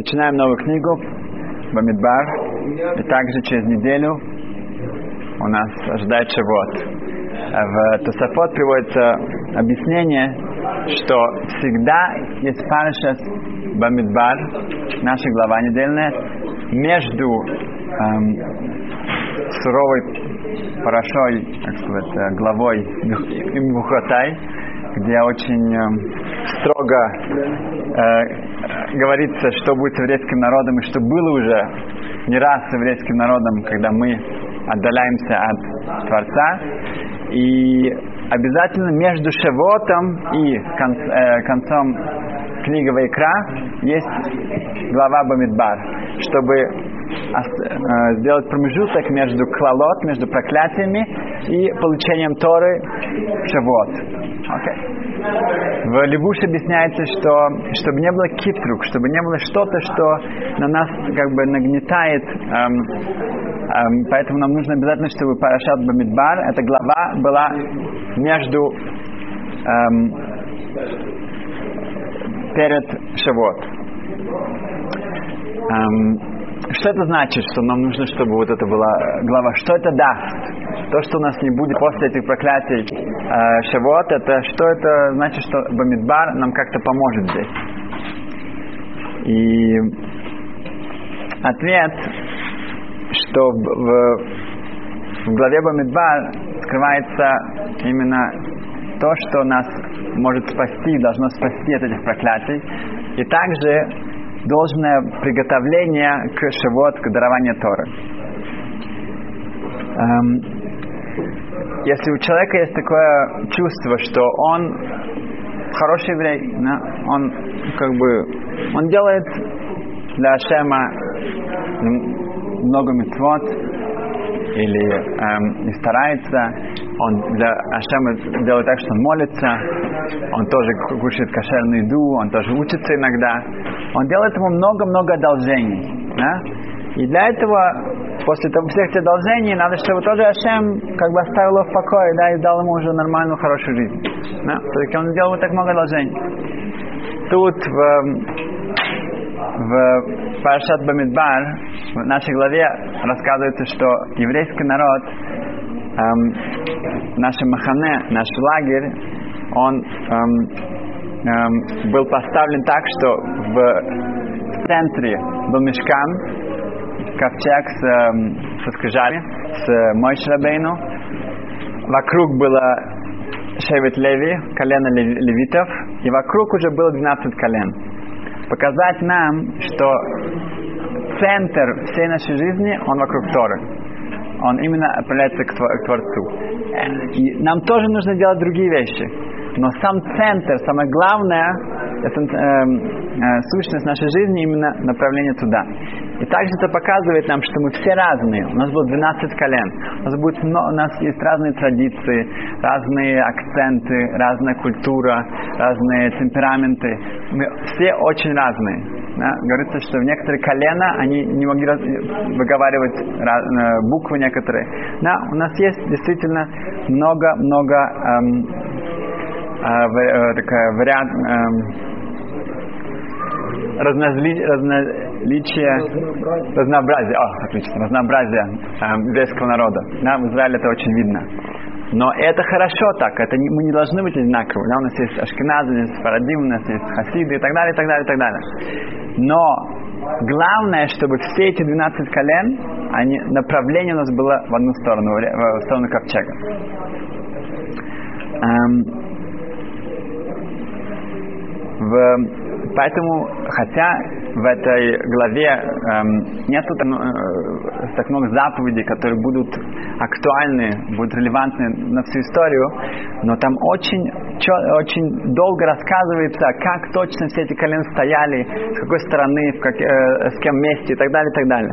Начинаем новую книгу Бамидбар. И также через неделю у нас ожидает Шавот. В Тософот приводится объяснение, что всегда есть парашас Бамидбар, наша глава недельная, между эм, суровой парашой, как сказать, главой Мухатай, где очень э, строго э, говорится, что будет с еврейским народом, и что было уже не раз с еврейским народом, когда мы отдаляемся от Творца. И обязательно между Шевотом и кон, э, концом книги Вайкра есть глава Бамидбар, чтобы э, сделать промежуток между клалот, между проклятиями и получением Торы в Шавот. Okay. В Левуше объясняется, что чтобы не было китрук, чтобы не было что-то, что на нас как бы нагнетает, эм, эм, поэтому нам нужно обязательно, чтобы Парашат Бамидбар, эта глава была между эм, перед Шавот. Эм, что это значит, что нам нужно, чтобы вот это была глава? Что это даст? То, что у нас не будет после этих проклятий э, Шавот, это что это значит, что Бамидбар нам как-то поможет здесь? И ответ, что в, в, в главе Бамидбар скрывается именно то, что нас может спасти, должно спасти от этих проклятий. И также должное приготовление к шивот, к дарованию Торы. Эм, если у человека есть такое чувство, что он хороший еврей, да, он как бы он делает для Ашема много митцвот или эм, не старается, он для Ашема делает так, что он молится, он тоже кушает кошерную еду, он тоже учится иногда. Он делает ему много-много одолжений. Да? И для этого, после того, всех этих одолжений, надо, чтобы тоже Ашем как бы оставил его в покое, да, и дал ему уже нормальную, хорошую жизнь. Да? Все-таки он сделал так много одолжений. Тут в, в Парашат Бамидбар, в нашей главе рассказывается, что еврейский народ эм, наш Махане, наш лагерь, он эм, эм, был поставлен так, что в центре был мешкан, ковчег с, эм, со скрижами, с Мойшрабейну. Вокруг было Шевет Леви, колено левитов, и вокруг уже было 12 колен. Показать нам, что центр всей нашей жизни, он вокруг Торы он именно отправляется к, к Творцу. И нам тоже нужно делать другие вещи. Но сам центр, самое главное, это э, э, сущность нашей жизни, именно направление туда. И также это показывает нам, что мы все разные. У нас было 12 колен. У нас, будет, у нас есть разные традиции, разные акценты, разная культура, разные темпераменты. Мы все очень разные. Да? Говорится, что в некоторые колена они не могли раз, выговаривать раз, э, буквы некоторые. Да, у нас есть действительно много-много эм, э, такая вариант, эм, разнозли, разноличие, разнообразие, о, отлично, разнообразие э, еврейского народа. Да, в Израиле это очень видно. Но это хорошо так, это не, мы не должны быть одинаковы. Да, у нас есть ашкеназы, у нас есть парадим, у нас есть хасиды и так далее, и так далее, и так далее. Но главное, чтобы все эти 12 колен, они, направление у нас было в одну сторону, в сторону ковчега. Эм, в Поэтому, хотя в этой главе эм, нету э, так много заповедей, которые будут актуальны, будут релевантны на всю историю, но там очень, очень долго рассказывается, как точно все эти колены стояли, с какой стороны, в как, э, с кем вместе и так далее, и так далее.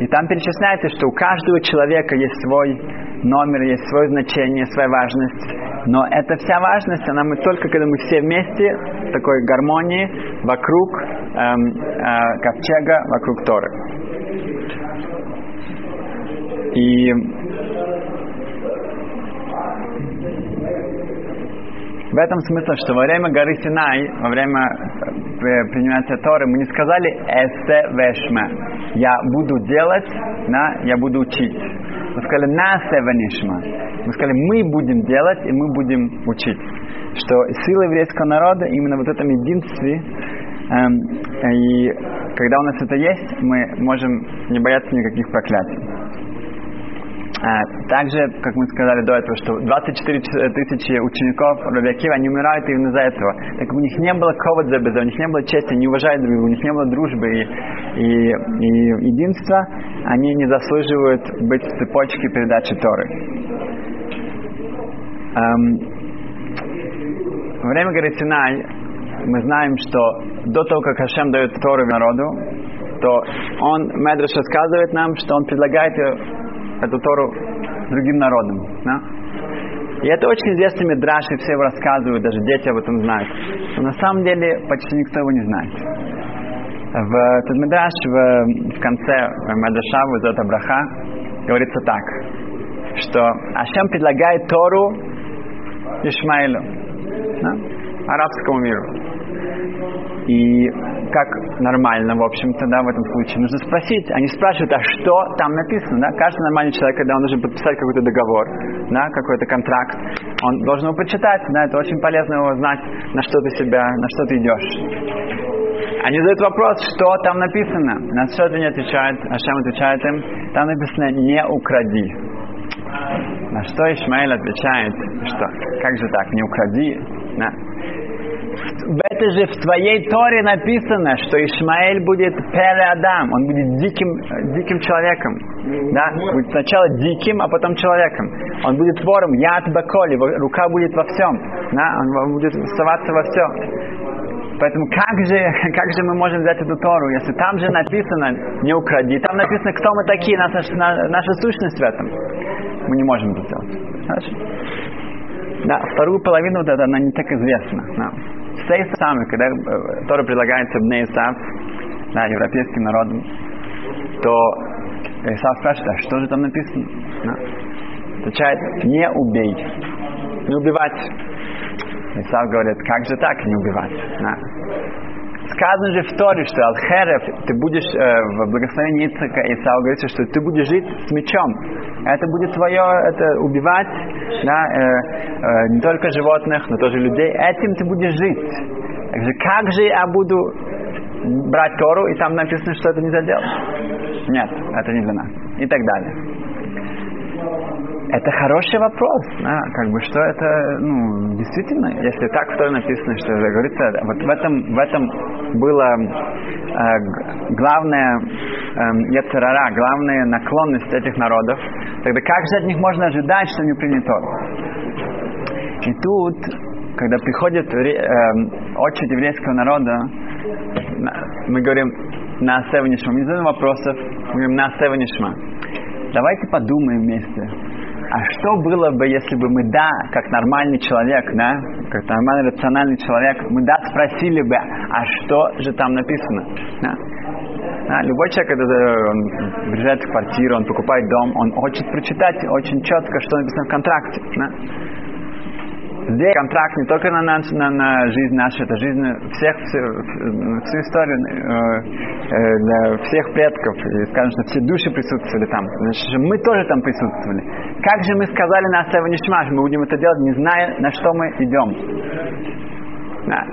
И там перечисляется, что у каждого человека есть свой номер, есть свое значение, своя важность. Но эта вся важность, она мы только когда мы все вместе, в такой гармонии, вокруг эм, э, ковчега, вокруг Торы. И в этом смысл, что во время горы Синай, во время принятия Торы, мы не сказали «эсе вешме», «я буду делать», да, «я буду учить». Мы сказали «насе венишма». Мы сказали «мы будем делать и мы будем учить». Что сила еврейского народа именно в вот этом единстве, эм, и когда у нас это есть, мы можем не бояться никаких проклятий. А, также, как мы сказали до этого, что 24 тысячи учеников Рабиакива, они умирают именно из-за этого. Так у них не было ковод у них не было чести, не уважают друг друга, у них не было дружбы и, и, и единства, они не заслуживают быть в цепочке передачи Торы. Эм, время горы Синай мы знаем, что до того, как Хашем дает Тору народу, то он, Медреш рассказывает нам, что он предлагает эту Тору другим народам. Да? И это очень известный мидраш, и все его рассказывают, даже дети об этом знают. Но на самом деле почти никто его не знает. В этот мидраш в, в конце Медраша, в этот Абраха, говорится так, что Ашем предлагает Тору Ишмаилу, да? арабскому миру. И как нормально, в общем-то, да, в этом случае, нужно спросить. Они спрашивают, а что там написано, да? Каждый нормальный человек, когда он должен подписать какой-то договор, да, какой-то контракт, он должен его прочитать, да, это очень полезно его знать, на что ты себя, на что ты идешь. Они задают вопрос, что там написано. На что они отвечают, а Ашем отвечает им, там написано «не укради». На что Ишмаэль отвечает, что как же так, не укради? Да в этой же в твоей Торе написано, что Ишмаэль будет Адам, он будет диким, диким человеком. Да? Будет сначала диким, а потом человеком. Он будет вором, яд баколи, рука будет во всем. Да? Он будет вставаться во все. Поэтому как же, как же мы можем взять эту Тору, если там же написано «не укради», там написано, кто мы такие, наша, наша сущность в этом. Мы не можем это сделать. Да, вторую половину вот это, она не так известна. Да с Исавом, когда Тора предлагается Бне Исав, да, европейским народам, то Исав спрашивает, а что же там написано? Да. Отвечает, не убей, не убивать. Исав говорит, как же так не убивать? Да. Сказано же в Торе, что Алхерев, ты будешь э, в благословении Ицака Исау говорится, что ты будешь жить с мечом. Это будет твое, это убивать, да, э, э, не только животных, но тоже людей. Этим ты будешь жить. Так как же я буду брать Тору, и там написано, что это нельзя делать? Нет, это не для нас. И так далее. Это хороший вопрос, да, как бы, что это, ну, действительно, если так в Торе написано, что говорится, вот в этом, в этом было э, главное э, яцерара, главная наклонность этих народов, тогда как же от них можно ожидать, что они примут Тору? И тут, когда приходит э, очередь еврейского народа, мы говорим на Севанишма, мы не задаем вопросов, мы говорим на Севанишма. Давайте подумаем вместе, а что было бы, если бы мы, да, как нормальный человек, да, как нормальный рациональный человек, мы, да, спросили бы, а что же там написано? Да? Да, любой человек, когда он приезжает в квартиру, он покупает дом, он хочет прочитать очень четко, что написано в контракте. Да? Здесь контракт не только на, наш, на, на жизнь нашу, это жизнь всех, всю, всю историю э, э, всех предков. И скажем, что все души присутствовали там. Значит, мы тоже там присутствовали. Как же мы сказали на Асева Нишмаш, мы будем это делать, не зная, на что мы идем. Да.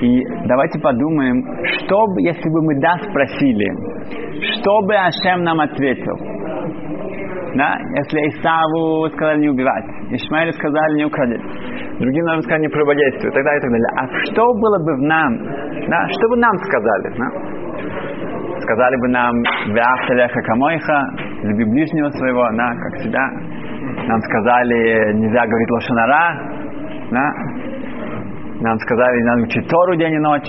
И давайте подумаем, что бы, если бы мы да спросили, что бы Ашем нам ответил? Да? Если Исаву сказали не убивать, Ишмаилю сказали не украдить, другим народам сказали не прелюбодействуй, и так далее, и так далее. А что было бы в нам? Да? Что бы нам сказали? Да? Сказали бы нам «Вяхталеха камойха», «Люби ближнего своего», да, как себя. Нам сказали «Нельзя говорить лошонара», да? Нам сказали «Надо учить Тору день и ночь».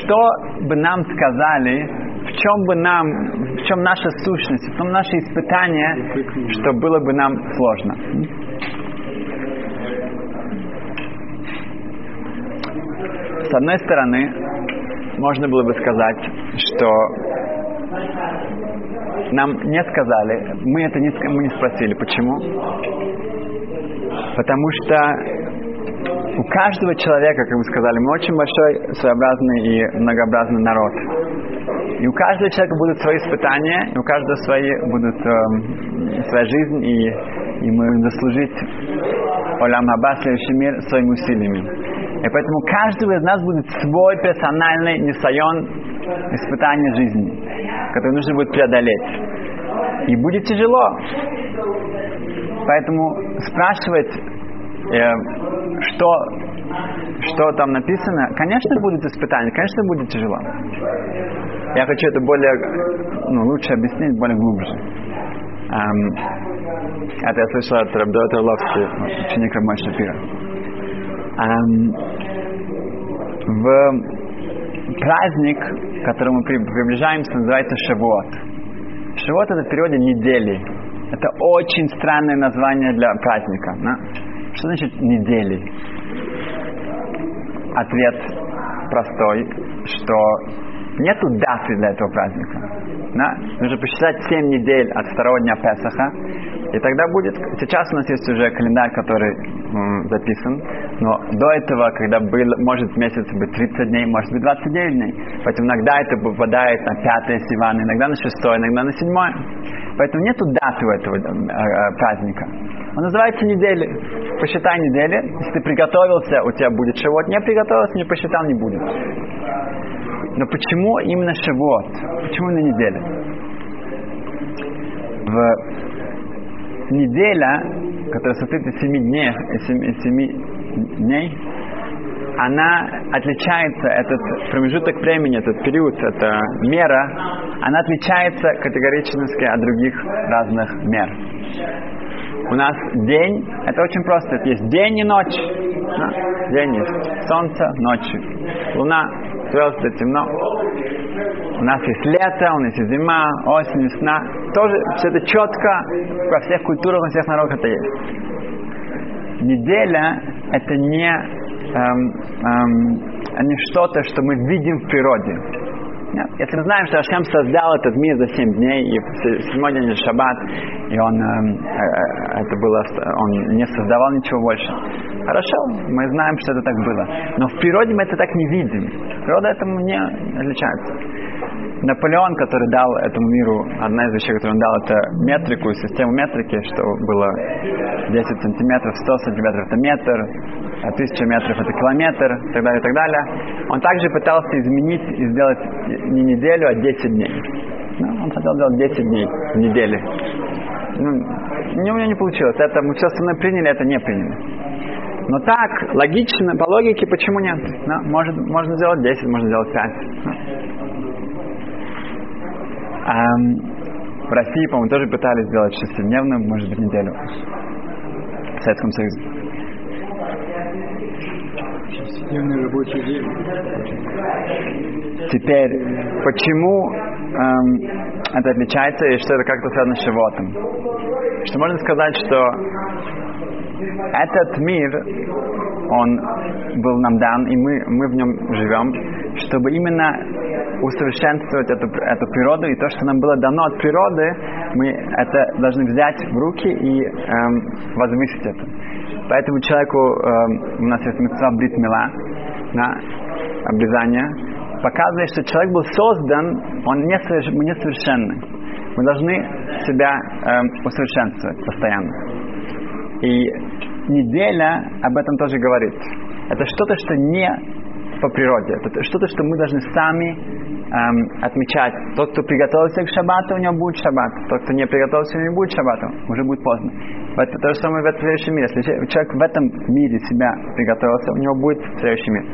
Что бы нам сказали, в чем бы нам, в чем наша сущность, в чем наше испытание, что было бы нам сложно. С одной стороны, можно было бы сказать, что нам не сказали, мы это не, мы не спросили. Почему? Потому что у каждого человека, как вы сказали, мы очень большой, своеобразный и многообразный народ. И у каждого человека будут свои испытания, и у каждого свои будут э, своя жизнь, и, и мы заслужить Олям Хаба, следующий мир, своими усилиями. И поэтому каждого из нас будет свой персональный несайон испытание жизни, который нужно будет преодолеть. И будет тяжело. Поэтому спрашивать, э, что, что там написано, конечно, будет испытание, конечно, будет тяжело. Я хочу это более, ну, лучше объяснить, более глубже. Эм, это я слышал от Рабдота Орловски, ученик Рамой Шапира. Эм, в праздник, к которому мы приближаемся, называется Шавуот. Шавуот это в переводе недели. Это очень странное название для праздника. Да? Что значит недели? Ответ простой, что нету даты для этого праздника. Да? Нужно посчитать 7 недель от второго дня Песаха, и тогда будет... Сейчас у нас есть уже календарь, который м, записан, но до этого, когда был, может месяц быть 30 дней, может быть 29 дней, поэтому иногда это попадает на 5 Сивана, иногда на 6, иногда на 7. Поэтому нету даты у этого э, э, праздника. Он называется недели. Посчитай недели. Если ты приготовился, у тебя будет шивот. Не приготовился, не посчитал, не будет. Но почему именно шивот? Почему на неделе? В неделя, которая состоит из семи дней, из семи дней, она отличается, этот промежуток времени, этот период, эта мера, она отличается категорически от других разных мер. У нас день, это очень просто, это есть день и ночь. Да? День есть солнце, ночь, луна, звезды, темно. У нас есть лето, у нас есть зима, осень, весна. Тоже все это четко во всех культурах, во всех народах это есть. Неделя это не, эм, эм, не что-то, что мы видим в природе. Нет. Если мы знаем, что Ашем создал этот мир за 7 дней, и седьмой день шаббат, и он, э, э, это было, он не создавал ничего больше. Хорошо, мы знаем, что это так было. Но в природе мы это так не видим. Природа этому не отличается. Наполеон, который дал этому миру, одна из вещей, которую он дал, это метрику, систему метрики, что было 10 сантиметров, 100 сантиметров это метр, а 1000 метров это километр, и так далее, и так далее. Он также пытался изменить и сделать не неделю, а 10 дней. Ну, он хотел сделать 10 дней в неделе. Ну, у него не получилось. Это мы все остальное приняли, это не приняли. Но так, логично, по логике, почему нет? Да, может, можно сделать 10, можно сделать 5. Да. А, в России, по-моему, тоже пытались сделать шестидневную, может быть, неделю. В Советском Союзе. Шестидневный рабочий день. Теперь, почему эм, это отличается и что это как-то связано с животом? Что можно сказать, что этот мир, он был нам дан, и мы, мы в нем живем, чтобы именно усовершенствовать эту, эту природу, и то, что нам было дано от природы, мы это должны взять в руки и эм, возвысить это. Поэтому человеку, эм, у нас есть мецва брит да, обрезание, показывает, что человек был создан, он не, соверш, мы несовершенны. Мы должны себя эм, усовершенствовать постоянно. И неделя об этом тоже говорит. Это что-то, что не по природе. Это что-то, что мы должны сами эм, отмечать. Тот, кто приготовился к шаббату, у него будет шаббат. Тот, кто не приготовился, у него не будет шаббата. Уже будет поздно. Это то же самое в этом следующем мире. Если человек в этом мире себя приготовился, у него будет следующий мир.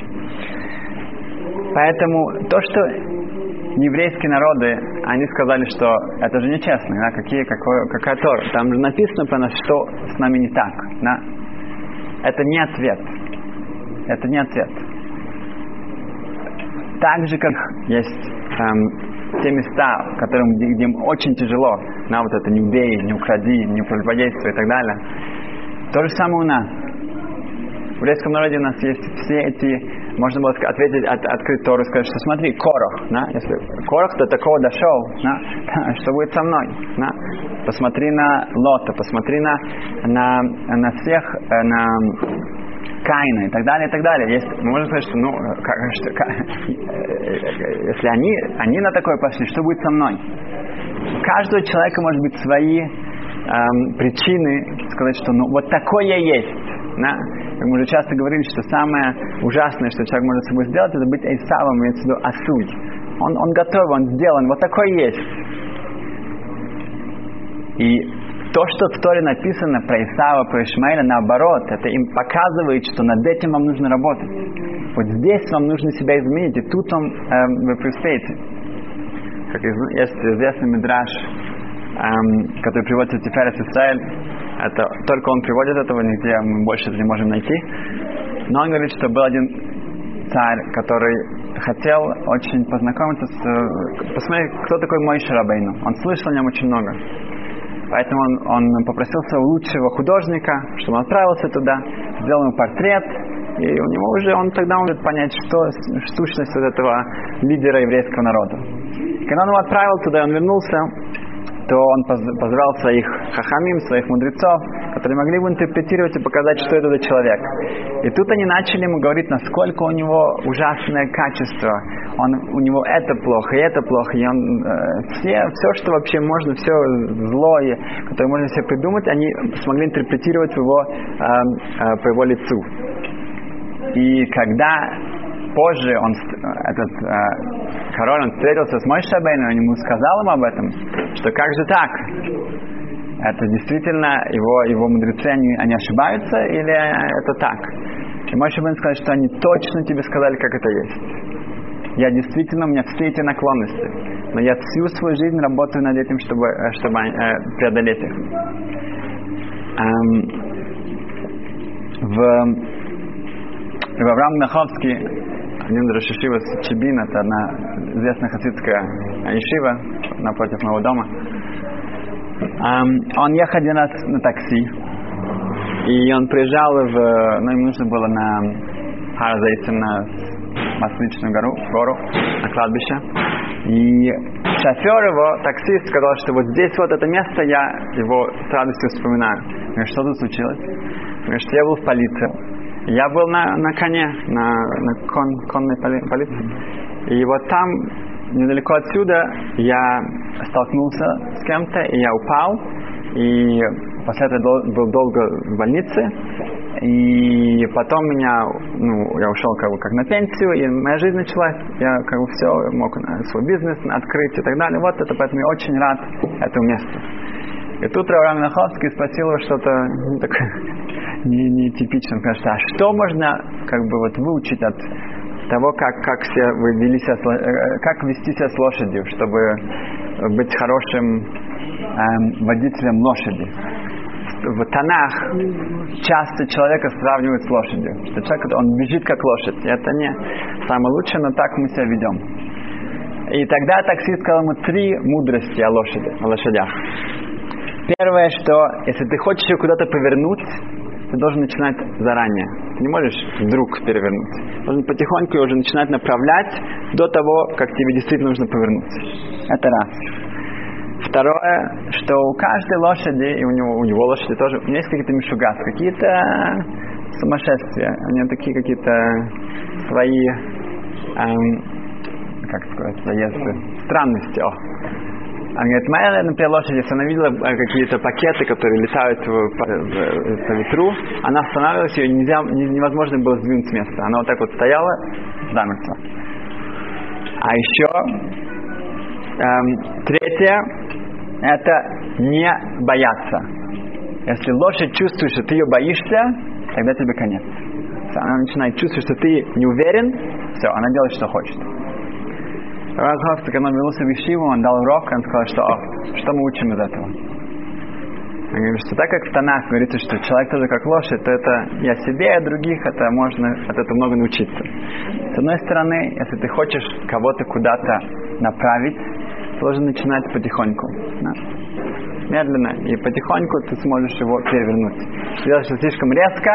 Поэтому то, что еврейские народы, они сказали, что это же нечестно, да, какие, какой, какая Тора. Там же написано про нас, что с нами не так. Да? Это не ответ. Это не ответ. Так же, как есть эм, те места, в которых, где, где им очень тяжело, на вот это не убей, не укради, не противодействуй и так далее. То же самое у нас. В еврейском народе у нас есть все эти можно было ответить, от, открыть Тору и сказать, что смотри, Корох, да, если Корох до такого дошел, да, что будет со мной, да, посмотри на Лота, посмотри на, на, на всех, на Каина и так далее, и так далее. Есть, мы можем сказать, что, ну, как, что, как, если они, они на такое пошли, что будет со мной? У каждого человека может быть свои эм, причины сказать, что ну вот такое есть. Да? Как мы уже часто говорили, что самое ужасное, что человек может с собой сделать, это быть Эйсавом, имеется в виду Асуй. Он, он готов, он сделан, вот такой есть. И то, что в Торе написано про Исава, про Ишмаэля, наоборот, это им показывает, что над этим вам нужно работать. Вот здесь вам нужно себя изменить, и тут он, эм, вы преуспеете. Как есть известный мидраж, эм, который приводится в Тиферес Исраэль, это только он приводит этого, нигде мы больше это не можем найти. Но он говорит, что был один царь, который хотел очень познакомиться с... Посмотреть, кто такой мой Шарабейну. Он слышал о нем очень много. Поэтому он, он попросил своего лучшего художника, чтобы он отправился туда, сделал ему портрет, и у него уже, он тогда может понять, что сущность вот этого лидера еврейского народа. Когда он его отправил туда, он вернулся, то он позвал своих хахамим, своих мудрецов, которые могли бы интерпретировать и показать, что это за человек. И тут они начали ему говорить, насколько у него ужасное качество. Он, у него это плохо, и это плохо, и он э, все, все, что вообще можно, все злое, которое можно себе придумать, они смогли интерпретировать его, э, э, по его лицу. И когда позже он, этот э, король, он встретился с Мойшей Бейном, он ему сказал ему об этом, что как же так? Это действительно его, его мудрецы, они, они ошибаются или это так? И Мойша Бейн сказал, что они точно тебе сказали, как это есть. Я действительно, у меня все эти наклонности. Но я всю свою жизнь работаю над этим, чтобы, чтобы э, преодолеть их. Эм, в, в Авраам Наховский один Рашишива Чебин, это одна известная хасидская ешива напротив моего дома. Он ехал один раз на такси, и он приезжал в, ну, ему нужно было на Харазейцем, на Масличную гору, гору, на кладбище. И шофер его, таксист, сказал, что вот здесь вот это место, я его с радостью вспоминаю. Я говорю, что тут случилось? Я говорю, что я был в полиции. Я был на, на коне, на, на кон, конной полиции. И вот там, недалеко отсюда, я столкнулся с кем-то, и я упал. И после этого был долго в больнице. И потом меня, ну, я ушел как бы как на пенсию, и моя жизнь началась, я как бы все, мог свой бизнес открыть и так далее. Вот это, поэтому я очень рад этому месту. И тут Раврам Наховский спросил его что-то ну, такое не, не типичным, конечно. А что можно как бы вот выучить от того, как, как, себя вы вели себя, как вести себя с лошадью, чтобы быть хорошим эм, водителем лошади. В Танах часто человека сравнивают с лошадью. Что человек, он бежит как лошадь. Это не самое лучшее, но так мы себя ведем. И тогда таксист сказал ему три мудрости о лошади, о лошадях. Первое, что если ты хочешь ее куда-то повернуть, ты должен начинать заранее. Ты не можешь вдруг перевернуть. Должен потихоньку уже начинать направлять до того, как тебе действительно нужно повернуть. Это раз. Второе, что у каждой лошади, и у него, у него лошади тоже, у него есть какие-то мишугас, какие-то сумасшествия. Они такие какие-то свои, эм, как сказать, заезды, странности. О, она говорит, моя, например, лошадь, она видела э, какие-то пакеты, которые летают в, в, по ветру, она останавливалась, ее нельзя, невозможно было сдвинуть с места. Она вот так вот стояла замертво. А еще эм, третье, это не бояться. Если лошадь чувствует, что ты ее боишься, тогда тебе конец. Она начинает чувствовать, что ты не уверен, все, она делает, что хочет. Раф когда он вернулся в Ишиву, он дал урок, он сказал, что о, что мы учим из этого. Он говорит, что так как в Танах говорится, что человек тоже как лошадь, то это о себе, и о других, это можно от этого много научиться. С одной стороны, если ты хочешь кого-то куда-то направить, должен начинать потихоньку. Да? Медленно. И потихоньку ты сможешь его перевернуть. Если что слишком резко,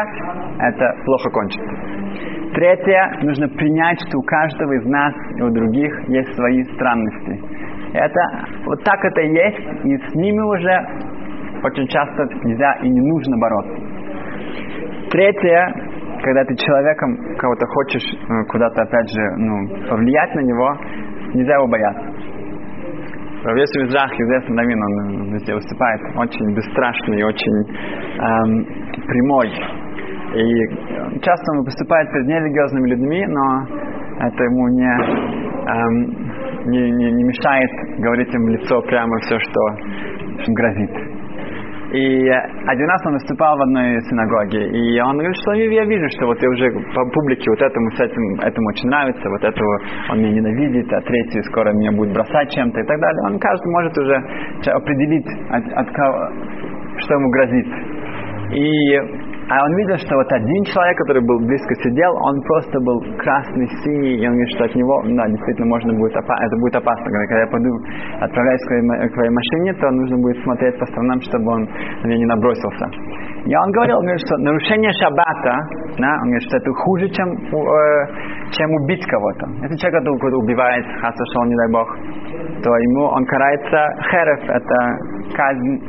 это плохо кончится. Третье, нужно принять, что у каждого из нас и у других есть свои странности. Это вот так это и есть, и с ними уже очень часто нельзя и не нужно бороться. Третье, когда ты человеком кого-то хочешь э, куда-то, опять же, ну, повлиять на него, нельзя его бояться. Равеsu Мизрах, известный Равин, он везде выступает, очень бесстрашный, очень эм, прямой. И часто он выступает перед нерелигиозными людьми, но это ему не, эм, не, не, не мешает говорить им в лицо прямо все, что, что грозит. И один раз он выступал в одной синагоге, и он говорит, что я вижу, что вот я уже по публике вот этому с этим, этому очень нравится, вот этого он меня ненавидит, а третий скоро меня будет бросать чем-то и так далее. Он каждый может уже определить, от, от кого, что ему грозит. И а он видел, что вот один человек, который был близко сидел, он просто был красный, синий, и он говорит, что от него, да, действительно, можно будет, это будет опасно. Когда я пойду, отправляюсь к твоей машине, то нужно будет смотреть по сторонам, чтобы он на меня не набросился. И он говорил, он говорит, что нарушение шаббата, да, он говорит, что это хуже, чем, э, чем убить кого-то. Если человек кто-то убивает, хаса шел, не дай бог, то ему он карается херев, это казнь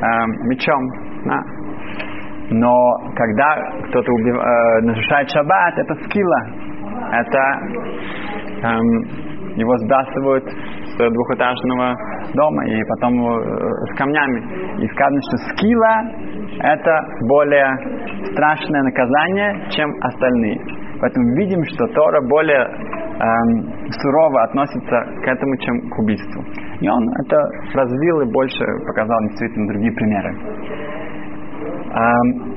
э, мечом. Да. Но когда кто-то убив, э, нарушает шаббат, это скилла. Это эм, его сбрасывают с двухэтажного дома и потом э, с камнями. И сказано, что скилла это более страшное наказание, чем остальные. Поэтому видим, что Тора более эм, сурово относится к этому, чем к убийству. И он это развил и больше показал действительно другие примеры.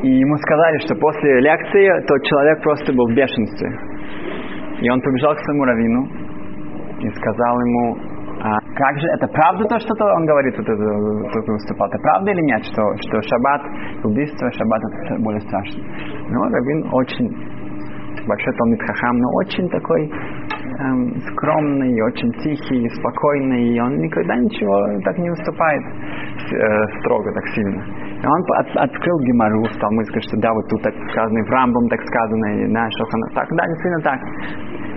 И ему сказали, что после лекции тот человек просто был в бешенстве. И он побежал к своему раввину и сказал ему, а как же, это правда то, что он говорит, тут, тут выступал? Это правда или нет, что, что шаббат, убийство шаббат это более страшно? Ну, раввин очень большой Талмит Хахам, но очень такой эм, скромный, очень тихий, спокойный, и он никогда ничего так не выступает э, строго, так сильно. И он от, открыл Гимару, стал мыслить, что да, вот тут так сказано, и в Рамбом так сказано, и на Шохана так, да, действительно так.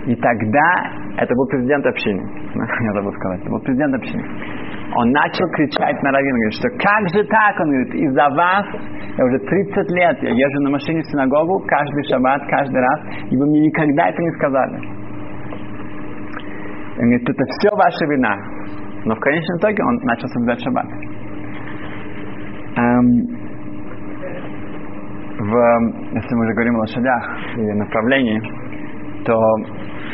И тогда это был президент общины, я забыл сказать, это был президент общины. Он начал кричать на Равина, говорит, что как же так? Он говорит, из-за вас я уже 30 лет, я езжу на машине в синагогу каждый шаббат, каждый раз, и вы мне никогда это не сказали. Он говорит, это все ваша вина. Но в конечном итоге он начал соблюдать шаббат. Эм, если мы уже говорим о лошадях и направлении, то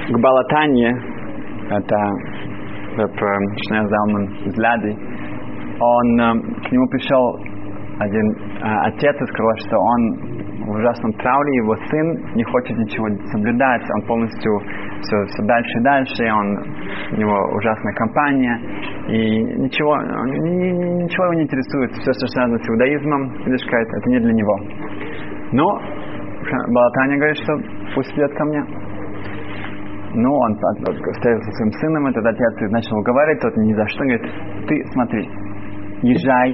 к Балатане, это Шнер Залман взгляды, он, эм, к нему пришел один э, отец и сказал, что он в ужасном трауре, его сын не хочет ничего соблюдать, он полностью все, все дальше и дальше, он, у него ужасная компания, и ничего, ничего его не интересует, все, что связано с иудаизмом, видишь, это не для него. Но Балатаня говорит, что пусть идет ко мне. Ну, он встретился со своим сыном, этот отец начал уговаривать, тот ни за что, говорит, ты смотри, езжай,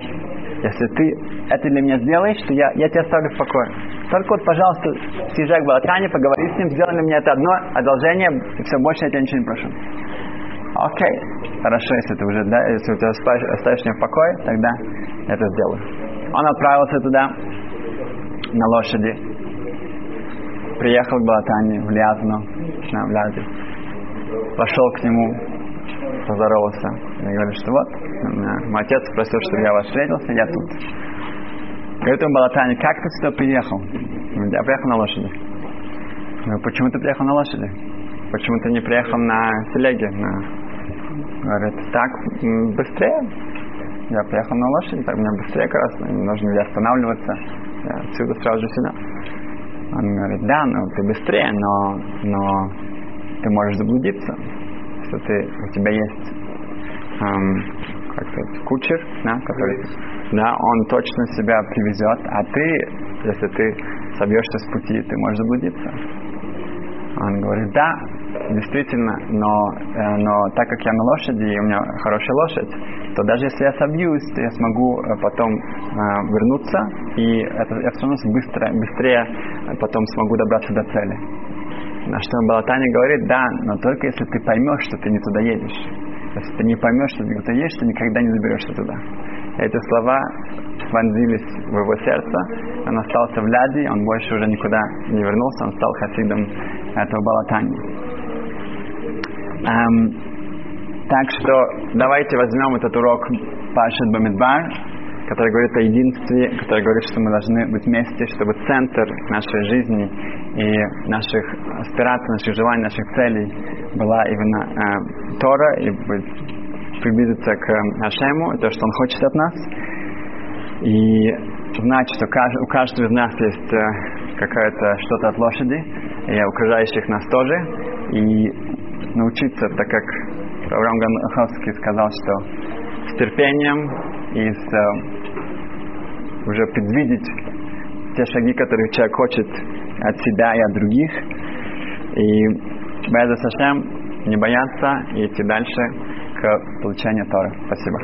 если ты это для меня сделаешь, то я, я тебя оставлю в покое. Только вот, пожалуйста, съезжай к Балатане, поговори с ним, сделай для меня это одно одолжение, и все, больше я тебя ничего не прошу. Окей, хорошо, если ты уже, да, если у тебя оставишь меня в покое, тогда я это сделаю. Он отправился туда на лошади, приехал к Балатане, в Лязну, на в Лязе, пошел к нему, поздоровался, и говорит, что вот, мой отец просил, чтобы я вас встретился, я тут. Говорит ему Балатане, как ты сюда приехал? Я приехал на лошади. Говорю, почему ты приехал на лошади? Почему ты не приехал на телеге? На... Говорит, так быстрее. Я приехал на лошади, так мне быстрее как раз, нужно не останавливаться. Я отсюда сразу же сюда. Он говорит, да, ну ты быстрее, но, но ты можешь заблудиться. Если ты, у тебя есть эм, как сказать, кучер, да, который да, он точно себя привезет, а ты, если ты собьешься с пути, ты можешь заблудиться. Он говорит, да, действительно, но, э, но так как я на лошади, и у меня хорошая лошадь, то даже если я собьюсь, то я смогу э, потом э, вернуться, и это, я все равно быстро, быстрее потом смогу добраться до цели. На что Балатани говорит, да, но только если ты поймешь, что ты не туда едешь. Если ты не поймешь, что ты где-то едешь, ты никогда не доберешься туда. Эти слова вонзились в его сердце. Он остался в Ляде, он больше уже никуда не вернулся, он стал хасидом этого Балатани. Эм, так что давайте возьмем этот урок Пашет Бамидбар, который говорит о единстве, который говорит, что мы должны быть вместе, чтобы центр нашей жизни и наших аспираций, наших желаний, наших целей была именно э, Тора и приблизиться к Ашему, то, что Он хочет от нас. И знать, что у каждого из нас есть э, какое-то что-то от лошади, и окружающих нас тоже, и научиться, так как Авраам Ганаховский сказал, что с терпением и с э, уже предвидеть те шаги, которые человек хочет от себя и от других. И Беза Сашем не бояться и идти дальше к получению Торы. Спасибо.